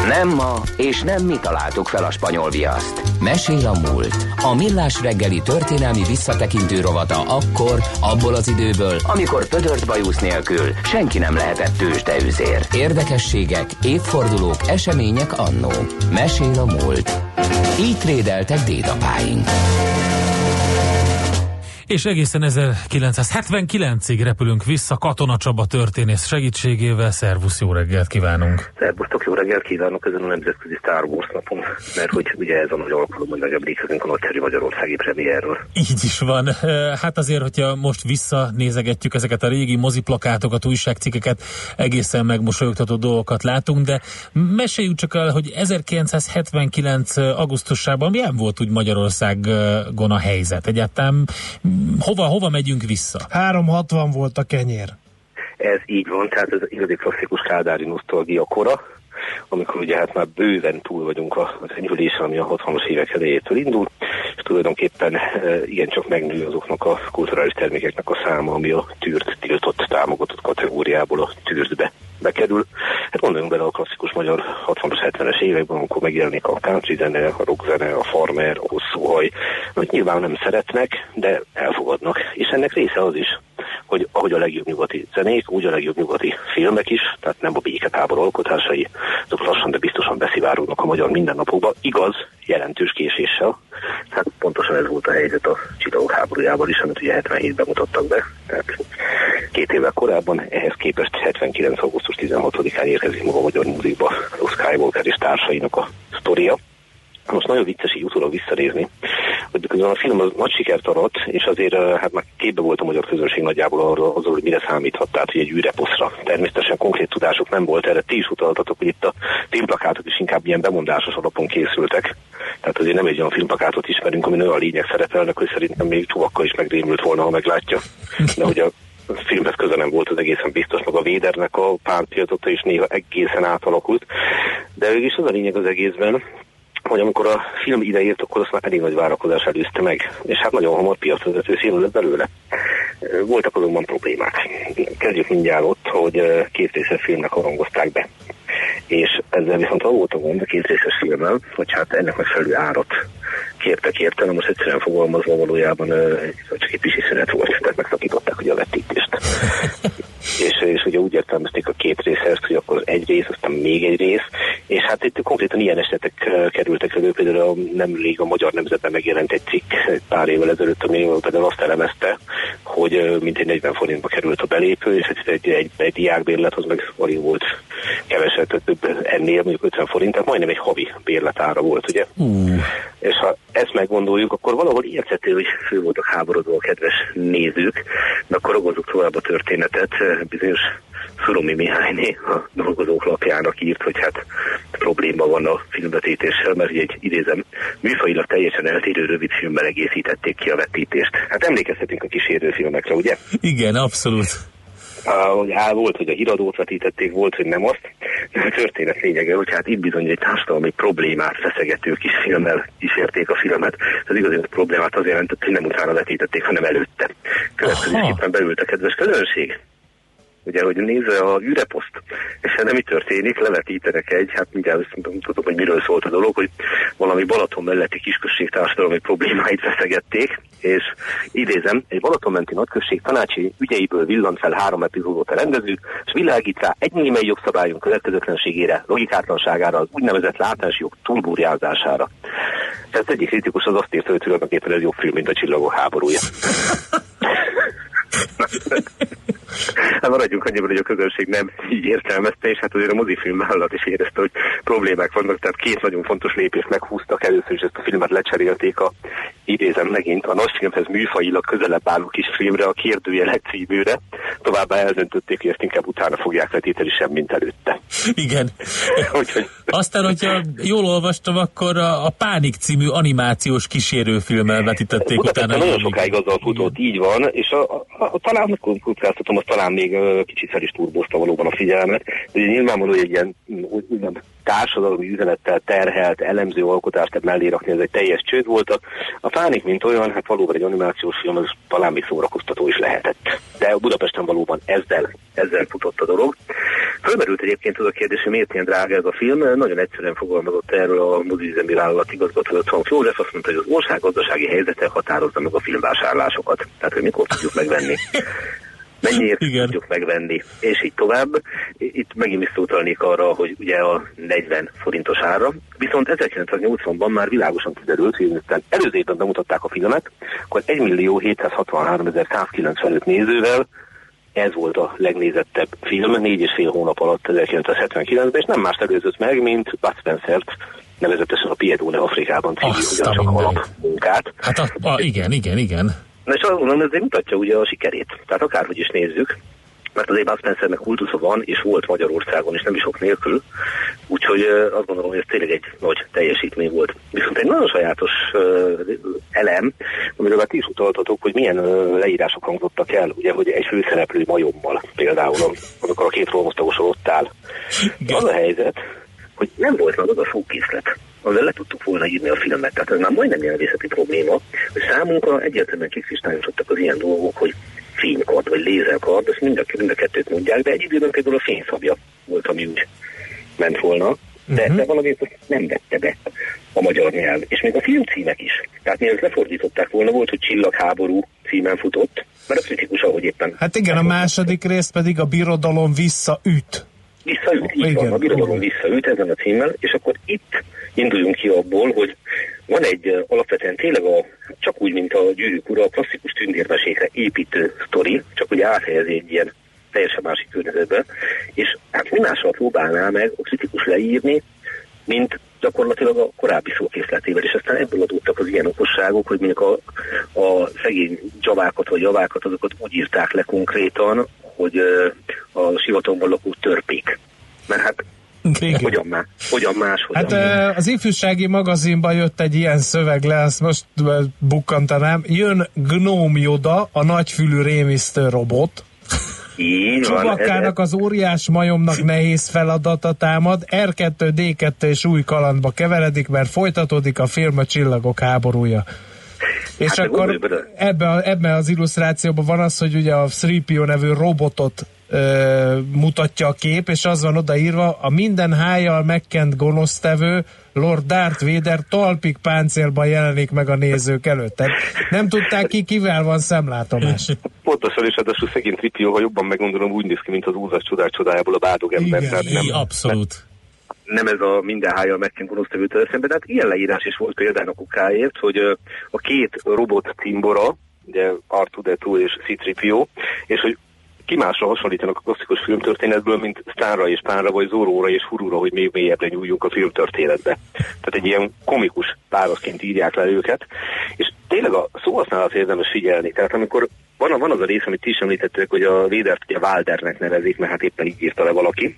[SPEAKER 3] Nem ma, és nem mi találtuk fel a spanyol viaszt. Mesél a múlt. A millás reggeli történelmi visszatekintő rovata akkor, abból az időből, amikor pödört bajusz nélkül senki nem lehetett tőzsde üzér. Érdekességek, évfordulók, események annó. Mesél a múlt. Így trédeltek dédapáink.
[SPEAKER 1] És egészen 1979-ig repülünk vissza Katona Csaba történész segítségével. Szervusz, jó reggelt kívánunk!
[SPEAKER 12] Szervusztok, jó reggelt kívánok ezen a Nemzetközi Star Wars napon, mert hogy ugye ez a nagy alkalom, hogy megemlékezünk a nagyszerű magyarországi premierről.
[SPEAKER 1] Így is van. Hát azért, hogyha most visszanézegetjük ezeket a régi moziplakátokat, újságcikkeket, egészen megmosolyogtató dolgokat látunk, de meséljük csak el, hogy 1979. augusztusában milyen volt úgy Magyarországon a helyzet? Egyáltalán hova, hova megyünk vissza?
[SPEAKER 2] 360 volt a kenyér.
[SPEAKER 12] Ez így van, tehát ez igazi klasszikus kádári nosztalgia kora, amikor ugye hát már bőven túl vagyunk az enyhülésen, ami a 60-as évek elejétől indul, és tulajdonképpen e, igencsak megnő azoknak a kulturális termékeknek a száma, ami a tűrt tiltott, támogatott kategóriából a tűrtbe bekerül. Hát gondoljunk bele a klasszikus magyar 60-as, 70-es években, amikor megjelenik a country zene, a rock zene, a farmer, a hosszú haj, amit nyilván nem szeretnek, de elfogadnak. És ennek része az is, hogy ahogy a legjobb nyugati zenék, úgy a legjobb nyugati filmek is, tehát nem a béketábor alkotásai, azok lassan, de biztosan beszivárognak a magyar mindennapokba, igaz, jelentős késéssel. Hát pontosan ez volt a helyzet a csillagok háborújával is, amit ugye 77-ben mutattak be. Tehát két évvel korábban, ehhez képest 79. augusztus 16-án érkezik maga a magyar muzikba Luke Skywalker és társainak a sztoria. Most nagyon vicces így utólag visszanézni, hogy közben a film az nagy sikert arat, és azért hát már képbe volt a magyar közönség nagyjából arról, azról, hogy mire számíthat, tehát hogy egy űreposzra. Természetesen konkrét tudásuk nem volt erre, ti is utaltatok, hogy itt a filmplakátok is inkább ilyen bemondásos alapon készültek. Tehát azért nem egy olyan filmplakátot ismerünk, ami olyan lények szerepelnek, hogy szerintem még Csuvakka is megrémült volna, ha meglátja. De hogy a filmhez köze nem volt az egészen biztos, meg a Védernek a pántjátota is néha egészen átalakult. De is az a lényeg az egészben, hogy amikor a film ideért, akkor azt már elég nagy várakozás előzte meg, és hát nagyon hamar piacvezető film lett belőle. Voltak azonban problémák. Kezdjük mindjárt ott, hogy két részes filmnek harangozták be. És ezzel viszont volt a gond a két részes filmmel, hogy hát ennek megfelelő árat kértek érte, most egyszerűen fogalmazva valójában csak egy pisi szünet volt, tehát megszakították ugye a vetítést. És, és ugye úgy értelmezték a két részest, hogy akkor egy rész, aztán még egy rész, és hát itt konkrétan ilyen esetek kerültek elő, például a, nemrég a Magyar Nemzetben megjelent egy cikk egy pár évvel ezelőtt, ami például azt elemezte, hogy mintegy 40 forintba került a belépő, és egy, egy, egy, egy diákbérlet, meg alig volt keveset, több ennél, mondjuk 50 forint, tehát majdnem egy havi bérletára volt, ugye?
[SPEAKER 1] Uh.
[SPEAKER 12] És ha ezt meggondoljuk, akkor valahol érthető, hogy fő voltak háborodó a kedves nézők, de akkor ragozzuk tovább a történetet. Bizonyos Szuromi Mihályné a dolgozók lapjának írt, hogy hát probléma van a filmvetítéssel, mert egy idézem, műfajilag teljesen eltérő rövid filmmel egészítették ki a vetítést. Hát emlékezhetünk a kísérőfilmekre, ugye?
[SPEAKER 1] Igen, abszolút.
[SPEAKER 12] Uh, á, volt, hogy a híradót vetítették, volt, hogy nem azt. De a történet lényege, hogy hát itt bizony egy társadalmi problémát feszegető kis filmmel kísérték a filmet. Ez igazi problémát azért jelentett, hogy nem utána vetítették, hanem előtte. Következőképpen beült a kedves közönség ugye, hogy nézze a űreposzt, és nem mi történik, levetítenek egy, hát mindjárt nem tudom, hogy miről szólt a dolog, hogy valami Balaton melletti kisközség társadalmi problémáit feszegették, és idézem, egy Balatonmenti nagyközség tanácsi ügyeiből villant fel három epizódot a rendező, és világít rá egy némely jogszabályunk következetlenségére, logikátlanságára, az úgynevezett látásjog túlburjázására. Tehát egyik kritikus az azt írta, hogy tulajdonképpen ez jobb film, mint a csillagok háborúja. hát maradjunk annyiban, hogy a közönség nem így értelmezte, és hát azért a mozifilm vállalat is érezte, hogy problémák vannak, tehát két nagyon fontos lépést meghúztak. Először is ezt a filmet lecserélték a, idézem megint, a nagyfilmhez műfajilag közelebb álló kis filmre, a kérdőjelet címűre. Továbbá eldöntötték, hogy ezt inkább utána fogják vetítelni sem, mint előtte.
[SPEAKER 1] Igen.
[SPEAKER 12] Úgyhogy
[SPEAKER 1] Aztán, hogyha jól olvastam, akkor a, a Pánik című animációs kísérőfilmmel vetítették
[SPEAKER 12] Budapesten
[SPEAKER 1] utána.
[SPEAKER 12] nagyon sokáig azzal futott, így van, és a, a, a, talán kockáztatom, az talán még kicsit fel is turbozta valóban a figyelmet, de nyilvánvaló, hogy egy ilyen úgy- úgymond társadalmi üzenettel terhelt elemző alkotást mellé rakni, ez egy teljes csőd volt. A, a Pánik, mint olyan, hát valóban egy animációs film, az talán még szórakoztató is lehetett. De Budapesten valóban ezzel, ezzel futott a dolog. Fölmerült egyébként az a kérdés, hogy miért ilyen drága ez a film. Nagyon egyszerűen fogalmazott erről a mozizemi vállalat igazgató Tom József, azt mondta, hogy az ország gazdasági helyzete határozza meg a filmvásárlásokat. Tehát, hogy mikor tudjuk megvenni. Mennyiért Igen. tudjuk megvenni, és így tovább. Itt megint visszautalnék arra, hogy ugye a 40 forintos ára, viszont 1980-ban már világosan kiderült, hogy miután előző évben bemutatták a filmet, akkor 1 millió 763 195 nézővel ez volt a legnézettebb film, négy és fél hónap alatt 1979-ben, és nem más előzött meg, mint Bud Spencer-t, nevezetesen a Piedone Afrikában című ugyancsak alapmunkát.
[SPEAKER 1] Hát a, a, igen, igen, igen.
[SPEAKER 12] Na és azt gondolom, ez mutatja ugye a sikerét. Tehát akárhogy is nézzük, mert azért Bud Spencernek kultusza van, és volt Magyarországon, és nem is sok nélkül. Úgyhogy azt gondolom, hogy ez tényleg egy nagy teljesítmény volt. Viszont egy nagyon sajátos elem, amiről már ti is utaltatok, hogy milyen leírások hangzottak el, ugye, hogy egy főszereplő majommal például, amikor a két romosztagosról ott áll. Az a helyzet, hogy nem volt meg az a szókészlet, amivel le tudtuk volna írni a filmet. Tehát ez már majdnem nyelvészeti probléma, hogy számunkra egyértelműen kikristályosodtak az ilyen dolgok, hogy fénykard vagy lézerkard, ezt mind a, mind a kettőt mondják, de egy időben például a fényszabja volt, ami úgy ment volna, de, de valamiért nem vette be a magyar nyelv. És még a filmcímek is. Tehát mielőtt lefordították volna, volt, hogy Csillagháború címen futott, mert a kritikus, ahogy éppen
[SPEAKER 2] Hát igen, a második rész pedig a birodalom visszaüt.
[SPEAKER 12] Visszaüt, így van, a birodalom visszaüt ezen a címmel, és akkor itt induljunk ki abból, hogy van egy alapvetően tényleg a, csak úgy, mint a gyűrűk ura, a klasszikus tündérmesékre építő sztori, csak ugye áthelyezi egy ilyen teljesen másik környezetbe, és hát mi mással próbálná meg a kritikus leírni, mint gyakorlatilag a korábbi szókészletével, és aztán ebből adódtak az ilyen okosságok, hogy mondjuk a, a szegény javákat vagy javákat, azokat úgy írták le konkrétan, hogy a sivatagban lakó törpék. Mert hát hogyan, más, hogyan más, hogyan
[SPEAKER 2] Hát ö, az ifjúsági magazinban jött egy ilyen szöveg le, azt most bukkantanám. Jön Gnome Yoda, a nagyfülű rémisztő robot. Csubakkának az óriás majomnak nehéz feladata támad, R2, D2 és új kalandba keveredik, mert folytatódik a film a csillagok háborúja. És
[SPEAKER 12] Hát,
[SPEAKER 2] akkor ebben a, ebbe az illusztrációban van az, hogy ugye a 3PO nevű robotot ö, mutatja a kép, és az van odaírva, a minden hájjal megkent gonosztevő Lord Darth Vader talpig páncélban jelenik meg a nézők előtt. Tehát nem tudták ki, kivel van szemlátomás.
[SPEAKER 12] Pontosan, és ráadásul szegény Tripio, ha jobban meggondolom, úgy néz ki, mint az úzas csodák csodájából a bádog ember. tehát nem,
[SPEAKER 1] abszolút.
[SPEAKER 12] Nem ez a minden hájjal megként gonosztevőtől szemben, tehát ilyen leírás is volt például okáért, hogy ö, a két robot cimbora, ugye R2D2 és C-3PO, és hogy ki másra hasonlítanak a klasszikus filmtörténetből, mint Sztánra és Pánra, vagy Zoróra és Furúra, hogy még mélyebbre nyúljunk a filmtörténetbe. Tehát egy ilyen komikus párosként írják le őket, és tényleg a szóhasználat érdemes figyelni. Tehát amikor van, van az a rész, amit ti is említettek, hogy a Védert ugye Waldernek nevezik, mert hát éppen így írta le valaki,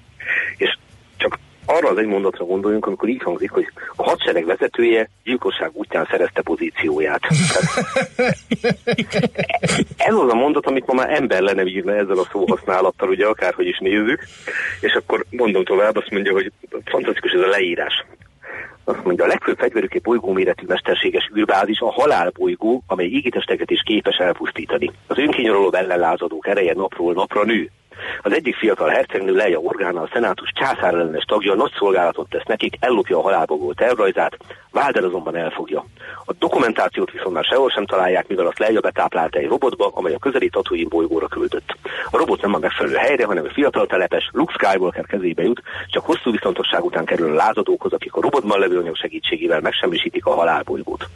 [SPEAKER 12] és csak arra az egy mondatra gondoljunk, amikor így hangzik, hogy a hadsereg vezetője gyilkosság útján szerezte pozícióját. Tehát ez az a mondat, amit ma már ember le nem írna ezzel a szóhasználattal, ugye akárhogy is nézzük, és akkor mondom tovább, azt mondja, hogy fantasztikus ez a leírás. Azt mondja, a legfőbb fegyverükép bolygóméretű mesterséges űrbázis a halálbolygó, amely égitesteket is képes elpusztítani. Az önkényaroló ellenlázadók ereje napról napra nő. Az egyik fiatal hercegnő Leia Organa, a szenátus császárellenes tagja nagy szolgálatot tesz nekik, ellopja a halálbolygó tervrajzát, Walder azonban elfogja. A dokumentációt viszont már sehol sem találják, mivel azt Leia betáplálta egy robotba, amely a közeli Tatooine bolygóra küldött. A robot nem a megfelelő helyre, hanem a fiatal telepes Luke Skywalker kezébe jut, csak hosszú viszontosság után kerül a lázadókhoz, akik a robotban levő anyag segítségével megsemmisítik a halálbolygót.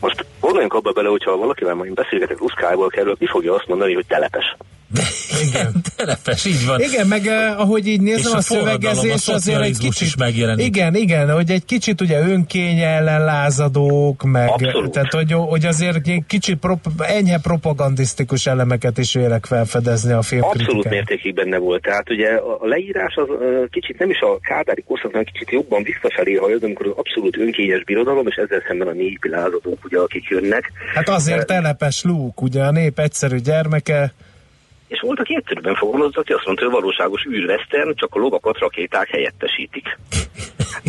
[SPEAKER 12] Most Gondoljunk abba bele, hogyha valakivel majd beszélgetek ruszkából kerül, ki fogja azt mondani, hogy telepes.
[SPEAKER 1] Igen, telepes, így van.
[SPEAKER 2] Igen, meg eh, ahogy így nézem
[SPEAKER 1] És
[SPEAKER 2] a,
[SPEAKER 1] a
[SPEAKER 2] szövegezés,
[SPEAKER 1] a
[SPEAKER 2] azért egy kicsit...
[SPEAKER 1] is megjelenik.
[SPEAKER 2] Igen, igen, hogy egy kicsit ugye önkény ellen lázadók, meg
[SPEAKER 12] Abszolút.
[SPEAKER 2] tehát hogy, hogy azért egy kicsit prop, enyhe propagandisztikus elemeket is vélek felfedezni a
[SPEAKER 12] Abszolút
[SPEAKER 2] filmkritikán.
[SPEAKER 12] mértékig benne volt. Tehát ugye a leírás az kicsit nem is a kádári korszaknál, kicsit jobban visszafelé hajaz, amikor az abszolút önkényes birodalom, és ezzel szemben a népi lázadók, ugye, akik jönnek.
[SPEAKER 2] Hát azért telepes lúk, ugye a nép egyszerű gyermeke,
[SPEAKER 12] És volt, aki egyszerűen fogalmazott, azt mondta, hogy valóságos űrvesztern, csak a lovakat rakéták helyettesítik.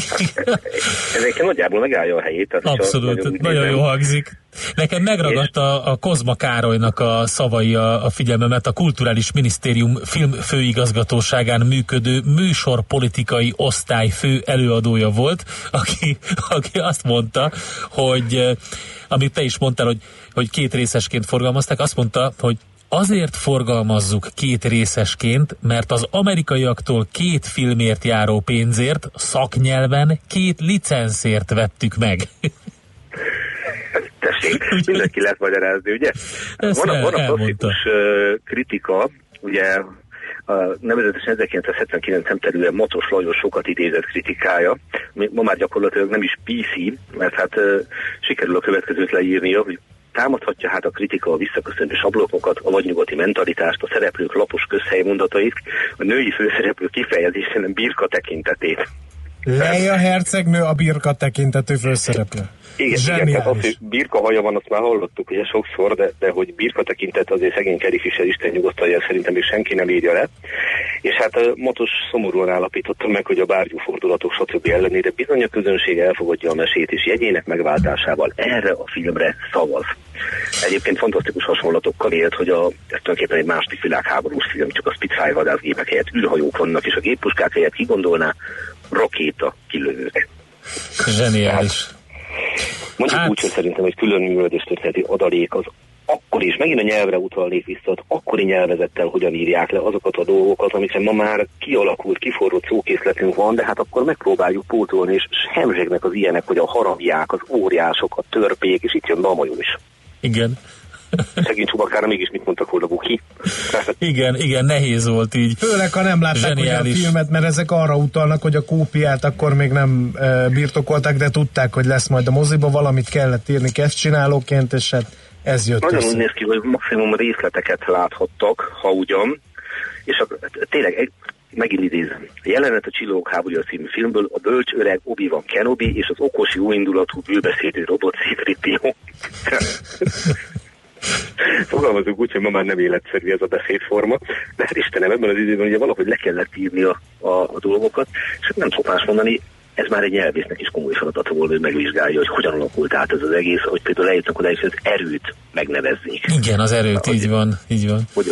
[SPEAKER 12] Ezekkel nagyjából megállja a helyét. Tehát
[SPEAKER 1] Abszolút, nagyon
[SPEAKER 12] nézem-
[SPEAKER 1] jó hangzik. Nekem megragadt a, a Kozma Károlynak a szavai a, a figyelmemet, a Kulturális Minisztérium filmfőigazgatóságán működő műsorpolitikai osztály fő előadója volt, aki, aki azt mondta, hogy eh, amit te is mondtál, hogy, hogy két részesként forgalmazták, azt mondta, hogy Azért forgalmazzuk két részesként, mert az amerikaiaktól két filmért járó pénzért, szaknyelven két licenszért vettük meg.
[SPEAKER 12] Tessék, mindenki lehet magyarázni, ugye?
[SPEAKER 1] Ezt
[SPEAKER 12] van,
[SPEAKER 1] el-
[SPEAKER 12] van a klasszikus kritika, ugye a nevezetesen 1979 szemterűen Matos Lajos sokat idézett kritikája, ma már gyakorlatilag nem is PC, mert hát sikerül a következőt leírnia, hogy támadhatja hát a kritika a visszaköszönő sablokokat, a vadnyugati mentalitást, a szereplők lapos közhelymondatait, a női főszereplő kifejezésen birka tekintetét.
[SPEAKER 2] Leia hercegnő a birka tekintetű főszereplő.
[SPEAKER 12] Igen, igen, tehát az, hogy birka haja van, azt már hallottuk ugye sokszor, de, de hogy birka tekintet azért szegény Carrie Fisher Isten nyugodtan, szerintem még senki nem írja le. És hát Matos szomorúan állapította meg, hogy a bárgyú fordulatok stb. ellenére bizony a közönség elfogadja a mesét, és jegyének megváltásával erre a filmre szavaz. Egyébként fantasztikus hasonlatokkal élt, hogy a, ez tulajdonképpen egy második világháborús film, csak a Spitfire vadászgépek helyett űrhajók vannak, és a géppuskák helyett kigondolná rakéta kilövők.
[SPEAKER 1] Zseniális.
[SPEAKER 12] Mondjuk
[SPEAKER 1] Hát-
[SPEAKER 12] hát... úgy, hogy szerintem egy külön művelődés történeti adalék az akkor is, megint a nyelvre utalnék vissza, hogy akkori nyelvezettel hogyan írják le azokat a dolgokat, amikre ma már kialakult, kiforrott szókészletünk van, de hát akkor megpróbáljuk pótolni, és hemzsegnek az ilyenek, hogy a haramiák, az óriások, a törpék, és itt jön majom is.
[SPEAKER 1] Igen.
[SPEAKER 12] Szegény csubakára mégis mit mondtak volna Buki.
[SPEAKER 1] Igen, igen, nehéz volt így.
[SPEAKER 2] Főleg, ha nem látták ugye a
[SPEAKER 1] Zseniális.
[SPEAKER 2] filmet, mert ezek arra utalnak, hogy a kópiát akkor még nem e, birtokolták, de tudták, hogy lesz majd a moziba, valamit kellett írni kezdcsinálóként, és hát ez jött
[SPEAKER 12] Nagyon
[SPEAKER 2] össze.
[SPEAKER 12] úgy néz ki, hogy maximum részleteket láthattak, ha ugyan, és a, tényleg egy, megint idézem. A jelenet a Csillagok háborúja című filmből a bölcs öreg Obi-Wan Kenobi és az okos jóindulatú bőbeszédő robot C-3PO. Fogalmazunk úgy, hogy ma már nem életszerű ez a beszédforma, de hát Istenem, ebben az időben ugye valahogy le kellett írni a, a, a dolgokat, és hát nem szokás mondani, ez már egy nyelvésznek is komoly feladata volt, hogy megvizsgálja, hogy hogyan alakult át ez az egész, hogy például eljutnak oda, hogy az erőt megnevezzék.
[SPEAKER 1] Igen, az erőt, így van, így van.
[SPEAKER 12] Hogy,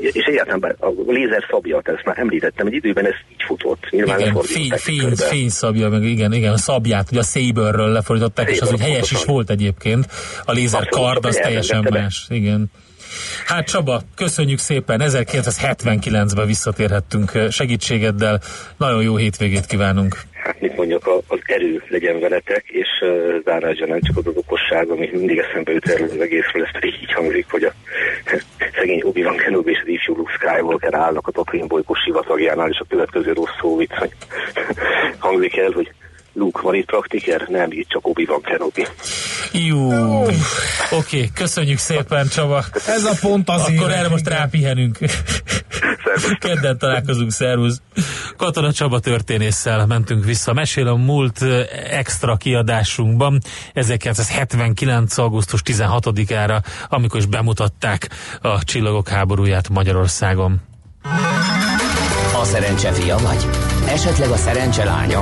[SPEAKER 12] és egyáltalán a lézer szabja, tehát ezt már említettem, egy időben ez így futott. Nyilván
[SPEAKER 1] Igen, fény, fény, szabja, meg igen, igen, a szabját, ugye a Saberről lefordították, és az úgy helyes is volt egyébként. A lézer
[SPEAKER 12] Abszolút,
[SPEAKER 1] kard az teljesen
[SPEAKER 12] be.
[SPEAKER 1] más, igen. Hát Csaba, köszönjük szépen, 1979-ben visszatérhettünk eh, segítségeddel. Nagyon jó hétvégét kívánunk.
[SPEAKER 12] Hát mit mondjak, az erő legyen veletek, és uh, zárásra nem csak az az okosság, ami mindig eszembe jut erről az egészről, ez pedig így hangzik, hogy a Obi-Wan Kenobi és az ifjú Luke Skywalker állnak a Tatooine bolygó sivatagjánál, és a következő rossz szó vicc, hangzik el, hogy van itt praktiker? Nem, itt csak Obi-Wan Kenobi.
[SPEAKER 1] Jó, oké, köszönjük szépen Csaba.
[SPEAKER 2] Ez a pont az
[SPEAKER 1] Akkor erre most rápihenünk. Kedden találkozunk, szervusz. Katona Csaba történésszel mentünk vissza. Mesél a múlt eh, extra kiadásunkban 1979. augusztus 16-ára, amikor is bemutatták a Csillagok háborúját Magyarországon.
[SPEAKER 3] A szerencse fia vagy? Esetleg a szerencse?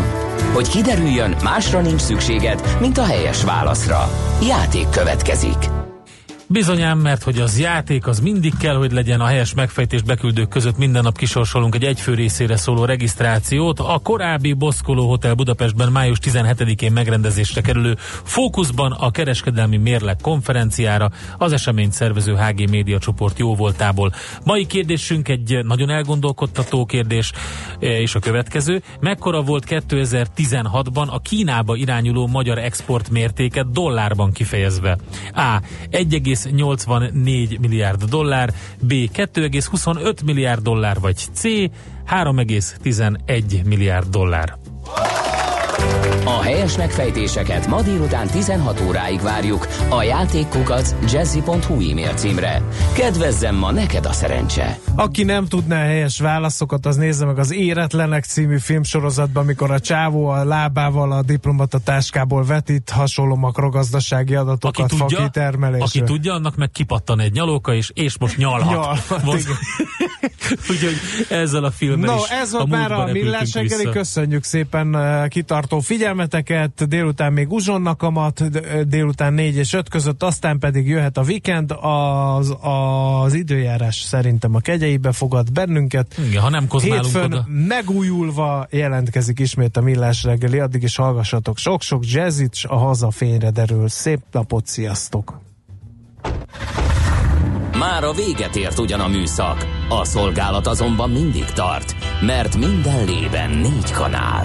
[SPEAKER 3] Hogy kiderüljön, másra nincs szükséged, mint a helyes válaszra. Játék következik.
[SPEAKER 1] Bizonyám, mert hogy az játék az mindig kell, hogy legyen a helyes megfejtés beküldők között minden nap kisorsolunk egy egyfő részére szóló regisztrációt. A korábbi Boszkoló Hotel Budapestben május 17-én megrendezésre kerülő Fókuszban a kereskedelmi mérleg konferenciára az eseményt szervező HG Média csoport jó voltából. Mai kérdésünk egy nagyon elgondolkodtató kérdés, és a következő. Mekkora volt 2016-ban a Kínába irányuló magyar export mértéke dollárban kifejezve? A. 1,84 milliárd dollár, B. 2,25 milliárd dollár, vagy C. 3,11 milliárd dollár.
[SPEAKER 3] A helyes megfejtéseket ma délután 16 óráig várjuk a játékkukac jazzy.hu e-mail címre. Kedvezzem ma neked a szerencse!
[SPEAKER 2] Aki nem tudná helyes válaszokat, az nézze meg az Éretlenek című filmsorozatban, amikor a csávó a lábával a diplomata táskából vetít hasonló makrogazdasági adatokat
[SPEAKER 1] Aki tudja,
[SPEAKER 2] fakitermelésre.
[SPEAKER 1] aki tudja, annak meg kipattan egy nyalóka, és, és most nyalhat.
[SPEAKER 2] Nyalhat,
[SPEAKER 1] Most-. Úgyhogy ezzel a filmmel
[SPEAKER 2] No,
[SPEAKER 1] is
[SPEAKER 2] ez volt
[SPEAKER 1] a
[SPEAKER 2] már a Millás köszönjük szépen uh, kitartó figyelmeteket, délután még uzsonnak kamat, d- délután 4 és 5 között, aztán pedig jöhet a weekend, az, az időjárás szerintem a kegyeibe fogad bennünket.
[SPEAKER 1] Igen, ha nem kozmálunk
[SPEAKER 2] Hétfőn
[SPEAKER 1] oda.
[SPEAKER 2] megújulva jelentkezik ismét a Millás reggeli, addig is hallgassatok sok-sok jazzit, s a haza fényre derül. Szép napot, sziasztok!
[SPEAKER 3] Már a véget ért ugyan a műszak, a szolgálat azonban mindig tart, mert minden lében négy kanál.